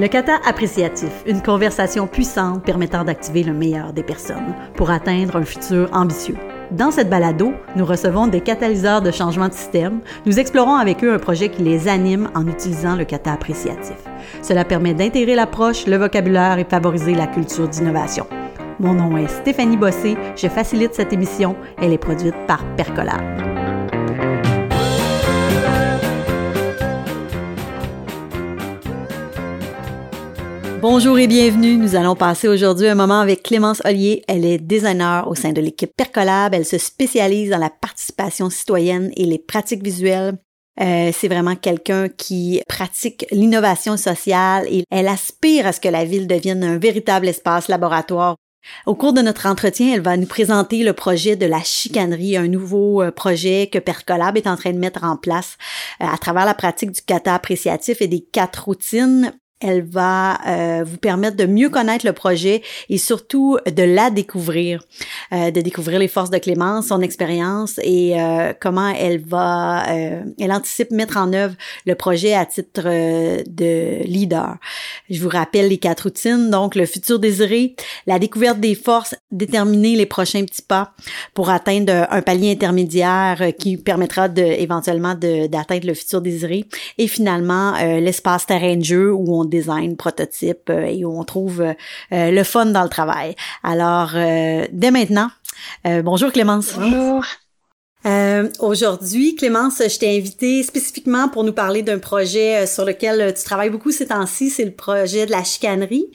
Le kata appréciatif, une conversation puissante permettant d'activer le meilleur des personnes pour atteindre un futur ambitieux. Dans cette balado, nous recevons des catalyseurs de changement de système. Nous explorons avec eux un projet qui les anime en utilisant le kata appréciatif. Cela permet d'intégrer l'approche, le vocabulaire et favoriser la culture d'innovation. Mon nom est Stéphanie Bossé, je facilite cette émission. Elle est produite par Percolab. Bonjour et bienvenue. Nous allons passer aujourd'hui un moment avec Clémence Ollier. Elle est designer au sein de l'équipe Percolab. Elle se spécialise dans la participation citoyenne et les pratiques visuelles. Euh, c'est vraiment quelqu'un qui pratique l'innovation sociale et elle aspire à ce que la ville devienne un véritable espace laboratoire au cours de notre entretien, elle va nous présenter le projet de la chicanerie, un nouveau euh, projet que Percolab est en train de mettre en place euh, à travers la pratique du kata appréciatif et des quatre routines elle va euh, vous permettre de mieux connaître le projet et surtout de la découvrir, euh, de découvrir les forces de Clémence, son expérience et euh, comment elle va, elle anticipe mettre en œuvre le projet à titre de leader. Je vous rappelle les quatre routines, donc le futur désiré, la découverte des forces, déterminer les prochains petits pas pour atteindre un palier intermédiaire qui permettra de, éventuellement d'atteindre le futur désiré et finalement l'espace terrain de jeu où on design, prototype euh, et où on trouve euh, le fun dans le travail. Alors, euh, dès maintenant, bonjour Clémence. Bonjour. Aujourd'hui, Clémence, je t'ai invitée spécifiquement pour nous parler d'un projet sur lequel tu travailles beaucoup ces temps-ci, c'est le projet de la chicanerie.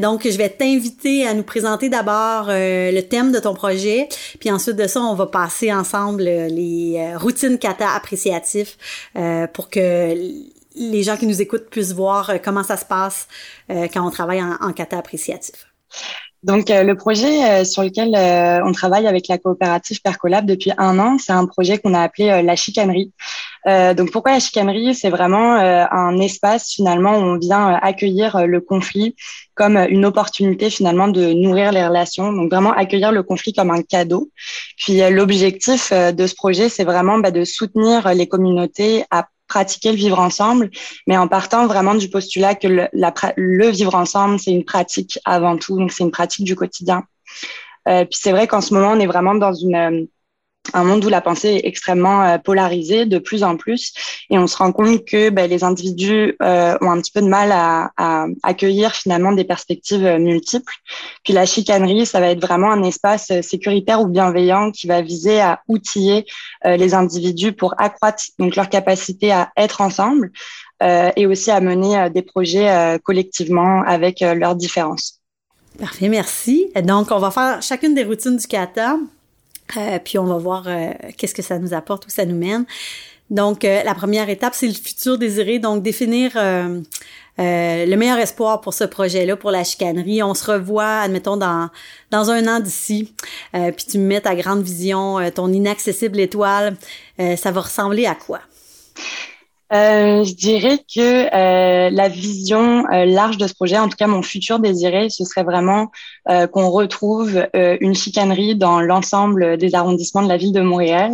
donc, je vais t'inviter à nous présenter d'abord le thème de ton projet, puis ensuite de ça, on va passer ensemble les routines kata appréciatifs pour que les gens qui nous écoutent puissent voir euh, comment ça se passe euh, quand on travaille en, en kata appréciatif. Donc, euh, le projet sur lequel on travaille avec la coopérative Percolab depuis un an, c'est un projet qu'on a appelé la chicanerie. donc, pourquoi la chicanerie? C'est vraiment un espace finalement où on vient accueillir le conflit comme une opportunité finalement de nourrir les relations. Donc, vraiment accueillir le conflit comme un cadeau. Puis, l'objectif de ce projet, c'est vraiment bah, de soutenir les communautés à pratiquer le vivre ensemble, mais en partant vraiment du postulat que le, le vivre ensemble, c'est une pratique avant tout, donc c'est une pratique du quotidien. Euh, puis c'est vrai qu'en ce moment, on est vraiment dans une euh, un monde où la pensée est extrêmement euh, polarisée de plus en plus et on se rend compte que ben, les individus euh, ont un petit peu de mal à, accueillir finalement des perspectives euh, multiples. Puis la chicanerie, ça va être vraiment un espace sécuritaire ou bienveillant qui va viser à outiller les individus pour accroître donc leur capacité à être ensemble et aussi à mener des projets collectivement avec leurs différences. Parfait, merci. Donc, on va faire chacune des routines du kata euh, puis on va voir euh, qu'est-ce que ça nous apporte, où ça nous mène. Donc, euh, la première étape, c'est le futur désiré. Donc, définir le meilleur espoir pour ce projet-là, pour la chicanerie. On se revoit, admettons, dans, dans un an d'ici. puis tu me mets ta grande vision, ton inaccessible étoile. ça va ressembler à quoi? Euh, je dirais que euh, la vision euh, large de ce projet, en tout cas mon futur désiré, ce serait vraiment euh, qu'on retrouve euh, une chicanerie dans l'ensemble des arrondissements de la ville de Montréal.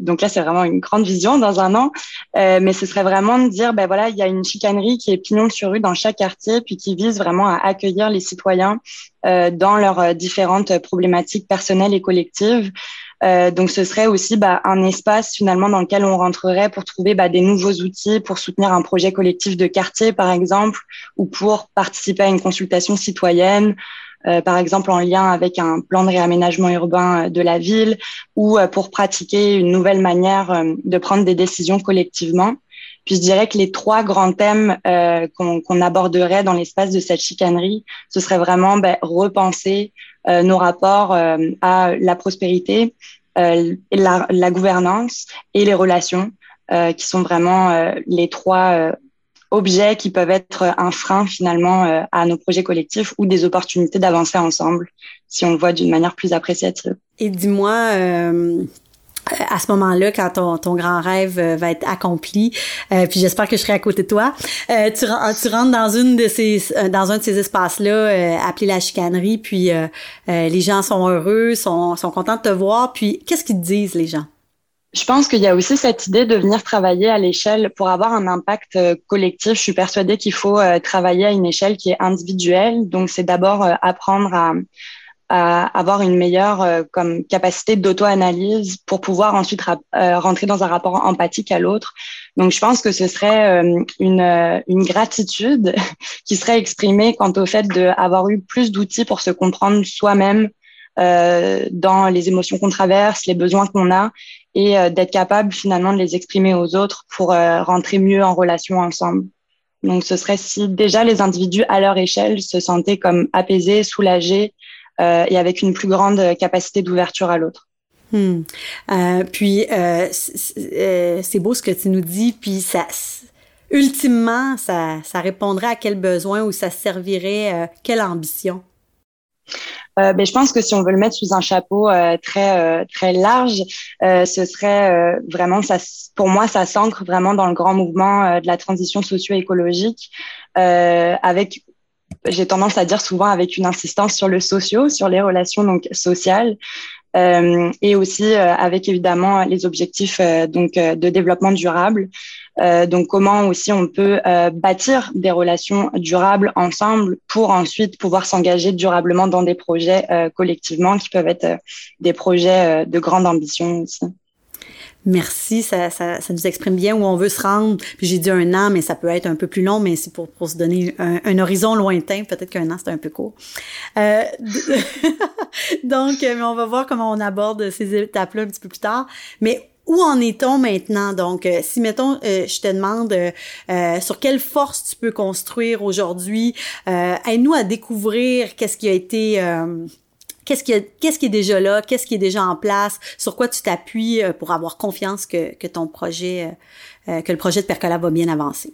donc là, c'est vraiment une grande vision dans un an, mais ce serait vraiment de dire, ben voilà, il y a une chicanerie qui est pignon sur rue dans chaque quartier, puis qui vise vraiment à accueillir les citoyens dans leurs différentes problématiques personnelles et collectives. Euh, donc, ce serait aussi bah, un espace finalement dans lequel on rentrerait pour trouver bah, des nouveaux outils pour soutenir un projet collectif de quartier, par exemple, ou pour participer à une consultation citoyenne. Euh, par exemple en lien avec un plan de réaménagement urbain euh, de la ville ou pour pratiquer une nouvelle manière de prendre des décisions collectivement. Puis je dirais que les trois grands thèmes qu'on aborderait dans l'espace de cette chicanerie, ce serait vraiment ben, repenser euh, nos rapports euh, à la prospérité, euh, la, la, gouvernance et les relations, qui sont vraiment les trois objets qui peuvent être un frein finalement à nos projets collectifs ou des opportunités d'avancer ensemble, si on le voit d'une manière plus appréciative. Et dis-moi, à ce moment-là, quand ton, ton, grand rêve euh, va être accompli, euh, puis j'espère que je serai à côté de toi, euh, tu, tu, rentres dans une de ces, dans un de ces espaces-là, appelé la chicanerie, puis les gens sont heureux, sont, sont contents de te voir, puis qu'est-ce qu'ils te disent les gens? Je pense qu'il y a aussi cette idée de venir travailler à l'échelle pour avoir un impact euh, collectif. Je suis persuadée qu'il faut euh, travailler à une échelle qui est individuelle. Donc, c'est d'abord euh, apprendre à, à, avoir une meilleure comme capacité d'auto-analyse pour pouvoir ensuite rentrer dans un rapport empathique à l'autre. Donc, je pense que ce serait une, une gratitude qui serait exprimée quant au fait d'avoir eu plus d'outils pour se comprendre soi-même euh, dans les émotions qu'on traverse, les besoins qu'on a, et euh, d'être capable finalement de les exprimer aux autres pour euh, rentrer mieux en relation ensemble. Donc, ce serait si déjà les individus à leur échelle se sentaient comme apaisés, soulagés et avec une plus grande capacité d'ouverture à l'autre. Hmm. puis c'est beau ce que tu nous dis, puis ça, ultimement, ça, ça répondrait à quel besoin ou ça servirait, quelle ambition? Euh, ben, je pense que si on veut le mettre sous un chapeau euh, très euh, très large, ce serait vraiment ça. Pour moi, ça s'ancre vraiment dans le grand mouvement de la transition socio-écologique, avec j'ai tendance à dire souvent avec une insistance sur le socio, sur les relations donc sociales, euh, et aussi euh, avec évidemment les objectifs euh, donc de développement durable. donc comment aussi on peut bâtir des relations durables ensemble pour ensuite pouvoir s'engager durablement dans des projets collectivement qui peuvent être des projets de grande ambition aussi merci, ça, ça, ça, nous exprime bien où on veut se rendre. Puis j'ai dit un an, mais ça peut être un peu plus long, mais c'est pour, pour se donner un, un horizon lointain. Peut-être qu'un an, c'est un peu court. Euh, donc, euh, mais on va voir comment on aborde ces étapes-là un petit peu plus tard. Mais où en est-on maintenant? Donc, euh, si, mettons, euh, je te demande euh, sur quelle force tu peux construire aujourd'hui, aide-nous à découvrir qu'est-ce qui a été Qu'est-ce qui, est déjà là? Qu'est-ce qui est déjà en place? Sur quoi tu t'appuies euh, pour avoir confiance que, ton projet, euh, euh, que le projet de Percola va bien avancer?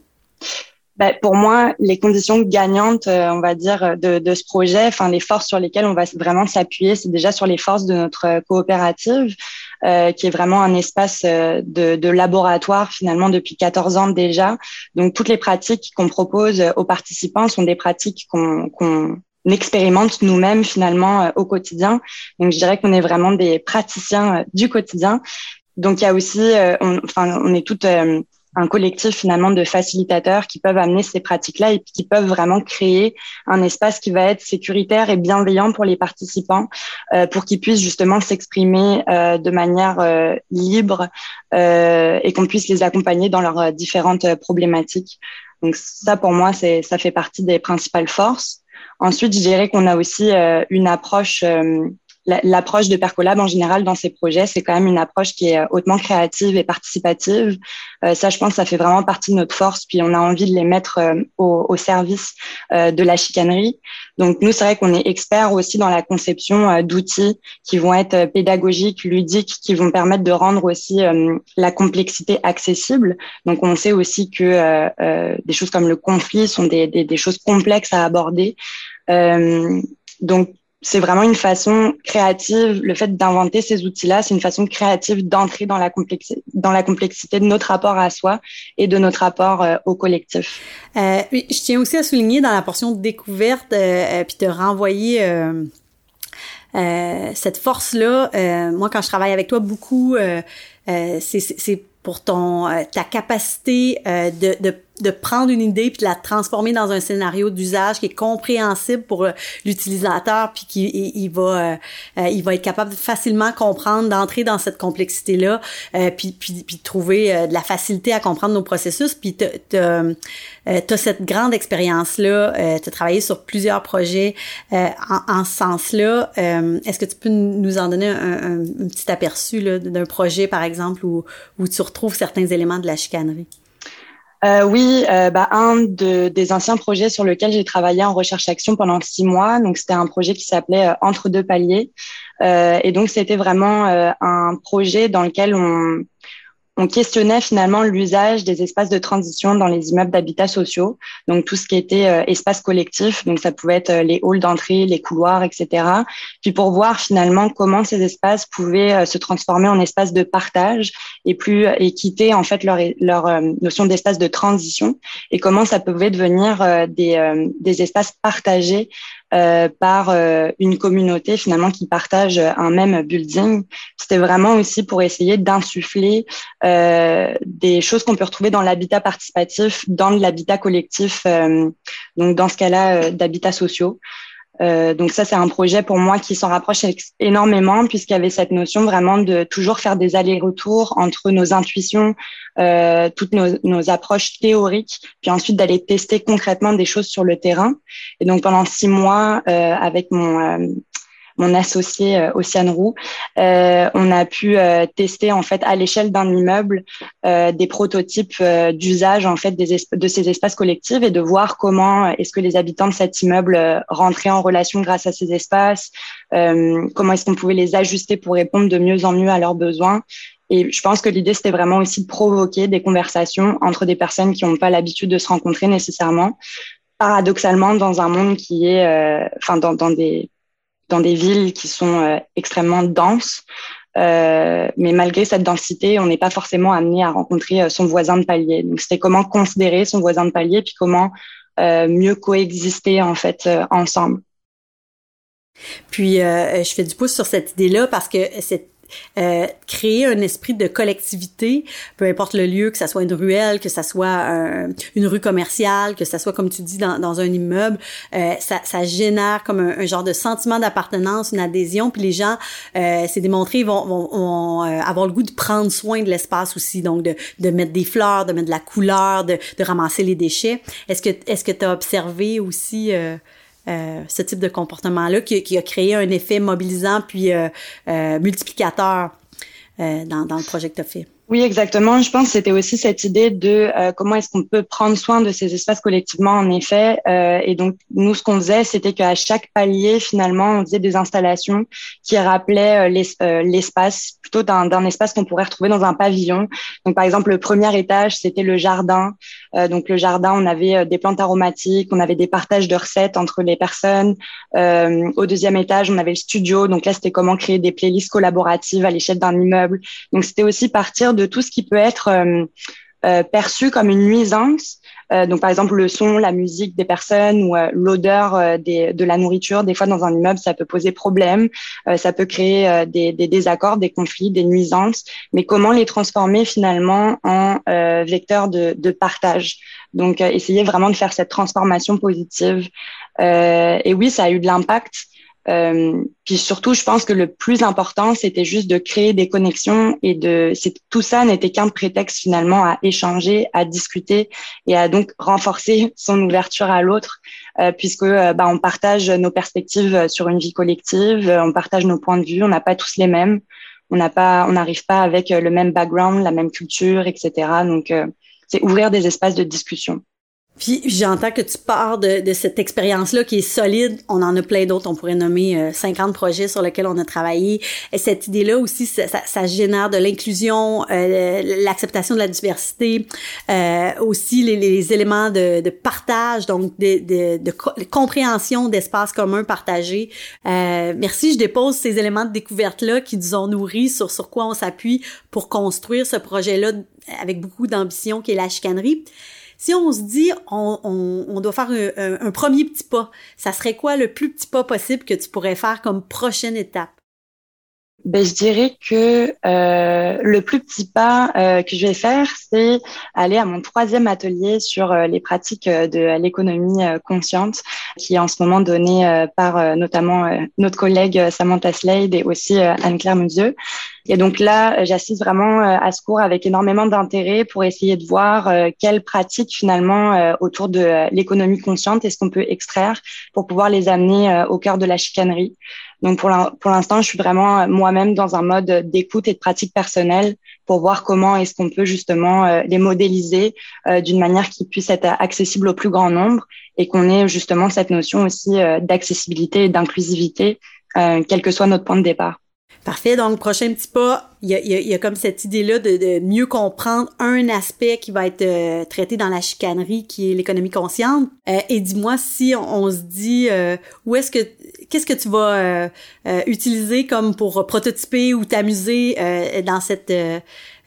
Ben, pour moi, les conditions gagnantes, on va dire, de, ce projet, enfin les forces sur lesquelles on va vraiment s'appuyer, c'est déjà sur les forces de notre coopérative, qui est vraiment un espace de, laboratoire finalement depuis 14 ans déjà. Donc toutes les pratiques qu'on propose aux participants sont des pratiques qu'on expérimente nous-mêmes finalement euh, au quotidien. Donc je dirais qu'on est vraiment des praticiens euh, du quotidien. Donc il y a aussi, euh, on, enfin on est tout un collectif finalement de facilitateurs qui peuvent amener ces pratiques-là et qui peuvent vraiment créer un espace qui va être sécuritaire et bienveillant pour les participants, pour qu'ils puissent justement s'exprimer de manière libre et qu'on puisse les accompagner dans leurs différentes problématiques. Donc ça, pour moi, c'est ça fait partie des principales forces. Ensuite, je dirais qu'on a aussi euh, une approche, euh, l'approche de Percolab en général dans ces projets, c'est quand même une approche qui est euh, hautement créative et participative. ça, je pense, ça fait vraiment partie de notre force. Puis on a envie de les mettre au, au, service de la chicanerie. Donc nous, c'est vrai qu'on est experts aussi dans la conception d'outils qui vont être pédagogiques, ludiques, qui vont permettre de rendre aussi la complexité accessible. Donc on sait aussi que des choses comme le conflit sont des, des, des choses complexes à aborder. Euh, donc, c'est vraiment une façon créative. Le fait d'inventer ces outils-là, c'est une façon créative d'entrer dans la dans la complexité de notre rapport à soi et de notre rapport euh, au collectif. Euh, je tiens aussi à souligner dans la portion de découverte, euh, puis de renvoyer. Cette force-là, moi, quand je travaille avec toi beaucoup, c'est pour ton ta capacité de de prendre une idée puis de la transformer dans un scénario d'usage qui est compréhensible pour euh, l'utilisateur puis qui il, va euh, euh, il va être capable de facilement comprendre d'entrer dans cette complexité là puis, puis puis trouver de la facilité à comprendre nos processus. Puis tu as cette grande expérience là tu as travaillé sur plusieurs projets en, en, ce sens-là est-ce que tu peux nous en donner un, un, petit aperçu d'un projet par exemple où où tu retrouves certains éléments de la chicanerie? Euh, oui, euh, bah, un de, des anciens projets sur lequel j'ai travaillé en recherche-action pendant six mois. Donc, c'était un projet qui s'appelait euh, Entre deux paliers. et donc, c'était vraiment un projet dans lequel on, on questionnait finalement l'usage des espaces de transition dans les immeubles d'habitat sociaux, donc tout ce qui était euh, espace collectif, donc ça pouvait être euh, les halls d'entrée, les couloirs, etc. Puis pour voir finalement comment ces espaces pouvaient euh, se transformer en espaces de partage et plus et quitter en fait leur, leur notion d'espace de transition et comment ça pouvait devenir des, des espaces partagés par une communauté finalement qui partage un même building. C'était vraiment aussi pour essayer d'insuffler des choses qu'on peut retrouver dans l'habitat participatif, dans l'habitat collectif, donc dans ce cas-là d'habitats sociaux. Euh, donc ça, c'est un projet pour moi qui s'en rapproche énormément puisqu'il y avait cette notion vraiment de toujours faire des allers-retours entre nos intuitions, euh, toutes nos, nos, approches théoriques, puis ensuite d'aller tester concrètement des choses sur le terrain. Et donc pendant six mois, euh, avec mon euh, mon associé euh, Océane Roux, euh, on a pu euh, tester en fait à l'échelle d'un immeuble des prototypes d'usage en fait des de ces espaces collectifs et de voir comment est-ce que les habitants de cet immeuble rentraient en relation grâce à ces espaces, comment est-ce qu'on pouvait les ajuster pour répondre de mieux en mieux à leurs besoins. Et je pense que l'idée, c'était vraiment aussi de provoquer des conversations entre des personnes qui n'ont pas l'habitude de se rencontrer nécessairement. Paradoxalement, dans un monde qui est, enfin, dans, dans des dans des villes qui sont euh, extrêmement denses. Euh, mais malgré cette densité, on n'est pas forcément amené à rencontrer euh, son voisin de palier. Donc, c'était comment considérer son voisin de palier, puis comment mieux coexister en fait ensemble. Puis, je fais du pouce sur cette idée-là parce que cette euh, créer un esprit de collectivité, peu importe le lieu, que ça soit une ruelle, que ça soit une rue commerciale, que ça soit comme tu dis dans, un immeuble, euh, ça, ça, génère comme un, genre de sentiment d'appartenance, une adhésion, puis les gens, euh, c'est démontré, vont, vont, vont euh, avoir le goût de prendre soin de l'espace aussi, donc de, de mettre des fleurs, de mettre de la couleur, de, de ramasser les déchets. Est-ce que est-ce que tu as observé aussi euh, ce type de comportement-là qui, qui, a créé un effet mobilisant puis euh, euh, multiplicateur dans, le projet que tu. Oui, exactement. Je pense que c'était aussi cette idée de euh, comment est-ce qu'on peut prendre soin de ces espaces collectivement, en effet. Euh, et donc, nous, ce qu'on faisait, c'était qu'à chaque palier, finalement, on faisait des installations qui rappelaient euh, l'espace, plutôt d'un espace qu'on pourrait retrouver dans un pavillon. Donc, par exemple, le premier étage, c'était le jardin. donc, le jardin, on avait des plantes aromatiques, on avait des partages de recettes entre les personnes. au deuxième étage, on avait le studio. Donc là, c'était comment créer des playlists collaboratives à l'échelle d'un immeuble. Donc, c'était aussi partir de tout ce qui peut être euh, euh, perçu comme une nuisance. Euh, donc, par exemple, le son, la musique des personnes ou l'odeur de la nourriture. Des fois, dans un immeuble, ça peut poser problème. ça peut créer des, désaccords, des conflits, des nuisances. Mais comment les transformer finalement en vecteur de, de, partage? Donc, essayer vraiment de faire cette transformation positive. et oui, ça a eu de l'impact. Euh, puis surtout, je pense que le plus important, c'était juste de créer des connexions et de tout ça n'était qu'un prétexte finalement à échanger, à discuter et à donc renforcer son ouverture à l'autre, euh, puisque euh, bah, on partage nos perspectives sur une vie collective, on partage nos points de vue, on n'a pas tous les mêmes, on n'a pas, on n'arrive pas avec le même background, la même culture, etc. Donc c'est ouvrir des espaces de discussion. Puis j'entends que tu pars de, de cette expérience-là qui est solide. On en a plein d'autres. On pourrait nommer 50 euh, projets sur lesquels on a travaillé. Et cette idée-là aussi, ça, ça, génère de l'inclusion, euh, l'acceptation de la diversité, euh, aussi les, les, éléments de, de, partage, donc de, de, de compréhension d'espaces communs partagés. Euh, merci, je dépose ces éléments de découverte-là qui nous ont nourris sur, sur quoi on s'appuie pour construire ce projet-là avec beaucoup d'ambition qui est la chicanerie. Si on se dit on, doit faire un, premier petit pas, ça serait quoi le plus petit pas possible que tu pourrais faire comme prochaine étape? Ben, je dirais que euh, le plus petit pas euh, que je vais faire, c'est aller à mon troisième atelier sur euh, les pratiques de l'économie consciente, qui est en ce moment donné par notamment notre collègue Samantha Slade et aussi Anne-Claire Musieux. Et donc là, j'assiste vraiment à ce cours avec énormément d'intérêt pour essayer de voir quelles pratiques finalement autour de l'économie consciente est-ce qu'on peut extraire pour pouvoir les amener au cœur de la chicanerie. Donc pour l'instant, je suis vraiment euh, moi-même dans un mode d'écoute et de pratique personnelle pour voir comment est-ce qu'on peut justement euh, les modéliser euh, d'une manière qui puisse être accessible au plus grand nombre et qu'on ait justement cette notion aussi d'accessibilité et d'inclusivité, quel que soit notre point de départ. Parfait. Donc, prochain petit pas, il y a, comme cette idée-là de, de, mieux comprendre un aspect qui va être euh, traité dans la chicanerie, qui est l'économie consciente. Euh, et dis-moi si on, se dit euh, où est-ce que qu'est-ce que tu vas utiliser comme pour prototyper ou t'amuser dans cette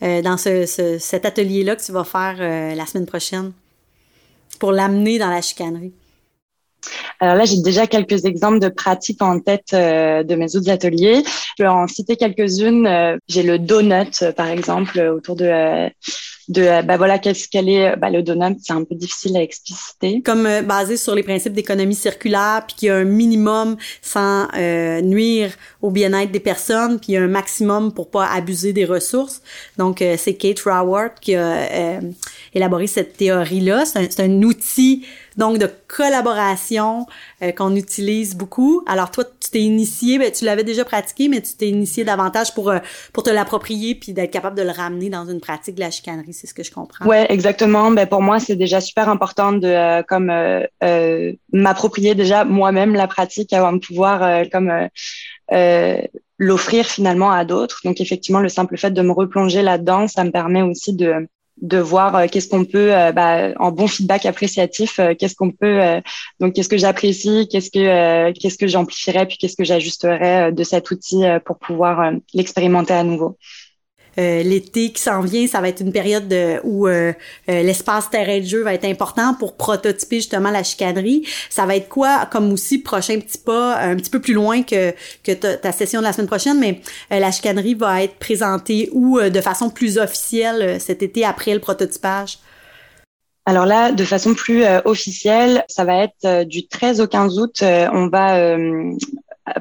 dans ce, cet atelier-là que tu vas faire la semaine prochaine pour l'amener dans la chicanerie? Alors là, j'ai déjà quelques exemples de pratiques en tête de mes autres ateliers. Je vais en citer quelques-unes. j'ai le donut, par exemple, autour de de euh, bah voilà qu'est-ce qu'elle est bah, le donut c'est un peu difficile à expliciter comme euh, basé sur les principes d'économie circulaire puis qu'il y a un minimum sans euh, nuire au bien-être des personnes puis un maximum pour pas abuser des ressources donc c'est Kate Raworth qui a élaboré cette théorie là c'est un, un outil donc de collaboration euh, qu'on utilise beaucoup. Alors toi, tu t'es initié, ben, tu l'avais déjà pratiqué, mais tu t'es initié davantage pour euh, pour te l'approprier puis d'être capable de le ramener dans une pratique de la chicanerie, c'est ce que je comprends. Ouais, exactement. Ben pour moi, c'est déjà super important de euh, comme m'approprier déjà moi-même la pratique avant de pouvoir comme l'offrir finalement à d'autres. Donc effectivement, le simple fait de me replonger là-dedans, ça me permet aussi de de voir euh, qu'est-ce qu'on peut euh, bah, en bon feedback appréciatif euh, qu'est-ce qu'on peut donc qu'est-ce que j'apprécie qu'est-ce que qu'est-ce que j'amplifierais puis qu'est-ce que j'ajusterais de cet outil pour pouvoir l'expérimenter à nouveau euh, l'été qui s'en vient, ça va être une période où euh, euh, l'espace terrain de jeu va être important pour prototyper justement la chicanerie. Ça va être quoi comme aussi prochain petit pas, un petit peu plus loin que, que ta, session de la semaine prochaine, mais la chicanerie va être présentée ou de façon plus officielle cet été après le prototypage? Alors là, de façon plus officielle, ça va être du 13 au 15 août. on va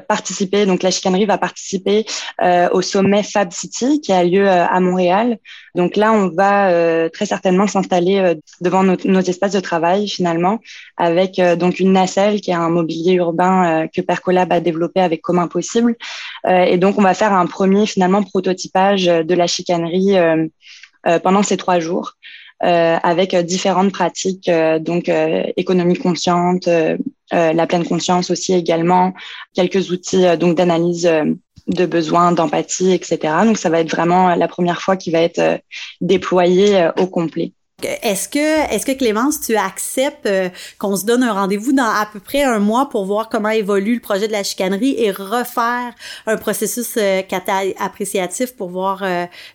participer, donc la chicanerie va participer euh, au sommet Fab City qui a lieu euh, à Montréal. Donc là, on va euh, très certainement s'installer devant nos, espaces de travail finalement, avec donc une nacelle qui est un mobilier urbain que Percolab a développé avec Commun Possible. et donc on va faire un premier finalement prototypage de la chicanerie pendant ces trois jours. Euh, avec différentes pratiques, euh, donc économie consciente, euh, la pleine conscience aussi également, quelques outils euh, donc d'analyse euh, de besoins, d'empathie, etc. Donc ça va être vraiment la première fois qui va être déployé au complet. Est-ce que, est-ce que Clémence, tu acceptes qu'on se donne un rendez-vous dans à peu près un mois pour voir comment évolue le projet de la chicanerie et refaire un processus appréciatif pour voir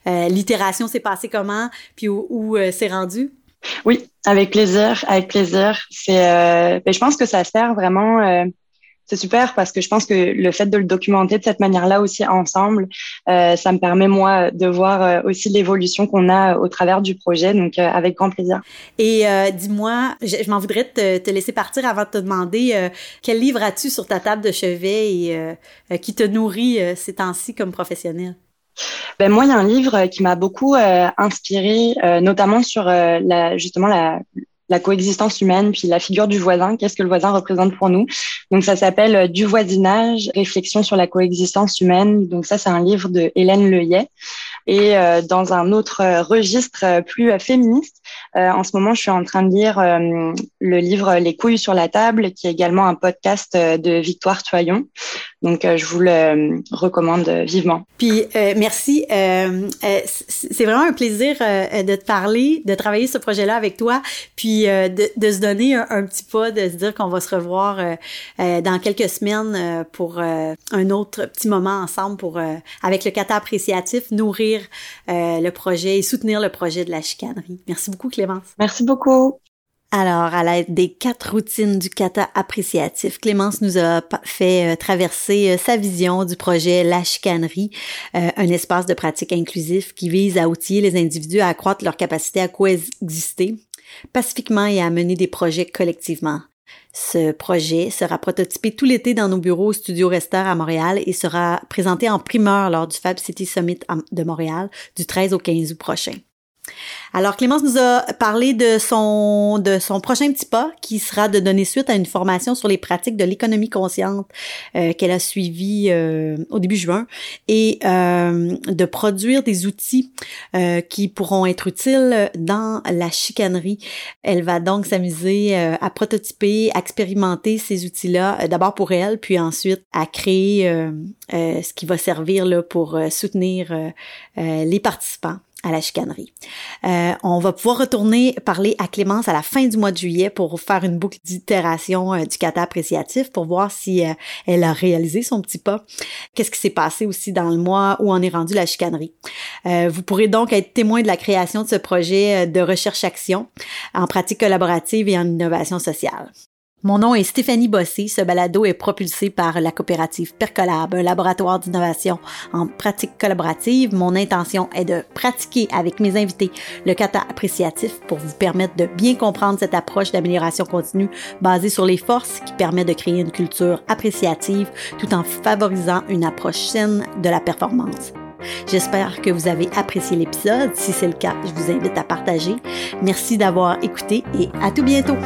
l'itération s'est passée comment, puis où, où c'est rendu? Oui, avec plaisir, avec plaisir. C'est, euh, ben, je pense que ça sert vraiment. Euh, c'est super parce que je pense que le fait de le documenter de cette manière-là aussi ensemble, euh, ça me permet moi de voir euh, aussi l'évolution qu'on a au travers du projet. Donc euh, avec grand plaisir. Et dis-moi, je, m'en voudrais te, te, laisser partir avant de te demander quel livre as-tu sur ta table de chevet et qui te nourrit ces temps-ci comme professionnel? Ben moi, il y a un livre qui m'a beaucoup euh, inspiré, euh, notamment sur euh, la, justement la, la coexistence humaine, puis la figure du voisin, qu'est-ce que le voisin représente pour nous. Donc ça s'appelle Du voisinage, réflexion sur la coexistence humaine. Donc ça, c'est un livre de Hélène Leuillet. Et dans un autre registre plus féministe, en ce moment, je suis en train de lire le livre Les couilles sur la table, qui est également un podcast de Victoire Toyon. Donc, euh, je vous le euh, recommande vivement. Puis, euh, merci. c'est vraiment un plaisir de te parler, de travailler ce projet-là avec toi, puis de, de, se donner un, petit pas, de se dire qu'on va se revoir dans quelques semaines pour un autre petit moment ensemble pour, avec le kata appréciatif, nourrir le projet et soutenir le projet de la chicanerie. Merci beaucoup, Clémence. Merci beaucoup. Alors, à l'aide des quatre routines du kata appréciatif, Clémence nous a fait euh, traverser euh, sa vision du projet La Chicanerie, euh, un espace de pratique inclusif qui vise à outiller les individus à accroître leur capacité à coexister pacifiquement et à mener des projets collectivement. Ce projet sera prototypé tout l'été dans nos bureaux au Studio Rester à Montréal et sera présenté en primeur lors du Fab City Summit de Montréal du 13 au 15 août prochain. Alors Clémence nous a parlé de son de son prochain petit pas qui sera de donner suite à une formation sur les pratiques de l'économie consciente euh, qu'elle a suivi euh, au début juin et euh, de produire des outils qui pourront être utiles dans la chicanerie. Elle va donc s'amuser à prototyper, à expérimenter ces outils-là d'abord pour elle puis ensuite à créer ce qui va servir là pour soutenir les participants à la chicanerie. Euh, on va pouvoir retourner parler à Clémence à la fin du mois de juillet pour faire une boucle d'itération euh, du kata appréciatif pour voir si euh, elle a réalisé son petit pas. Qu'est-ce qui s'est passé aussi dans le mois? Où on est rendu la chicanerie? vous pourrez donc être témoin de la création de ce projet de recherche-action en pratique collaborative et en innovation sociale. Mon nom est Stéphanie Bossé. Ce balado est propulsé par la coopérative Percolab, un laboratoire d'innovation en pratique collaborative. Mon intention est de pratiquer avec mes invités le kata appréciatif pour vous permettre de bien comprendre cette approche d'amélioration continue basée sur les forces qui permet de créer une culture appréciative tout en favorisant une approche saine de la performance. J'espère que vous avez apprécié l'épisode. Si c'est le cas, je vous invite à partager. Merci d'avoir écouté et à tout bientôt.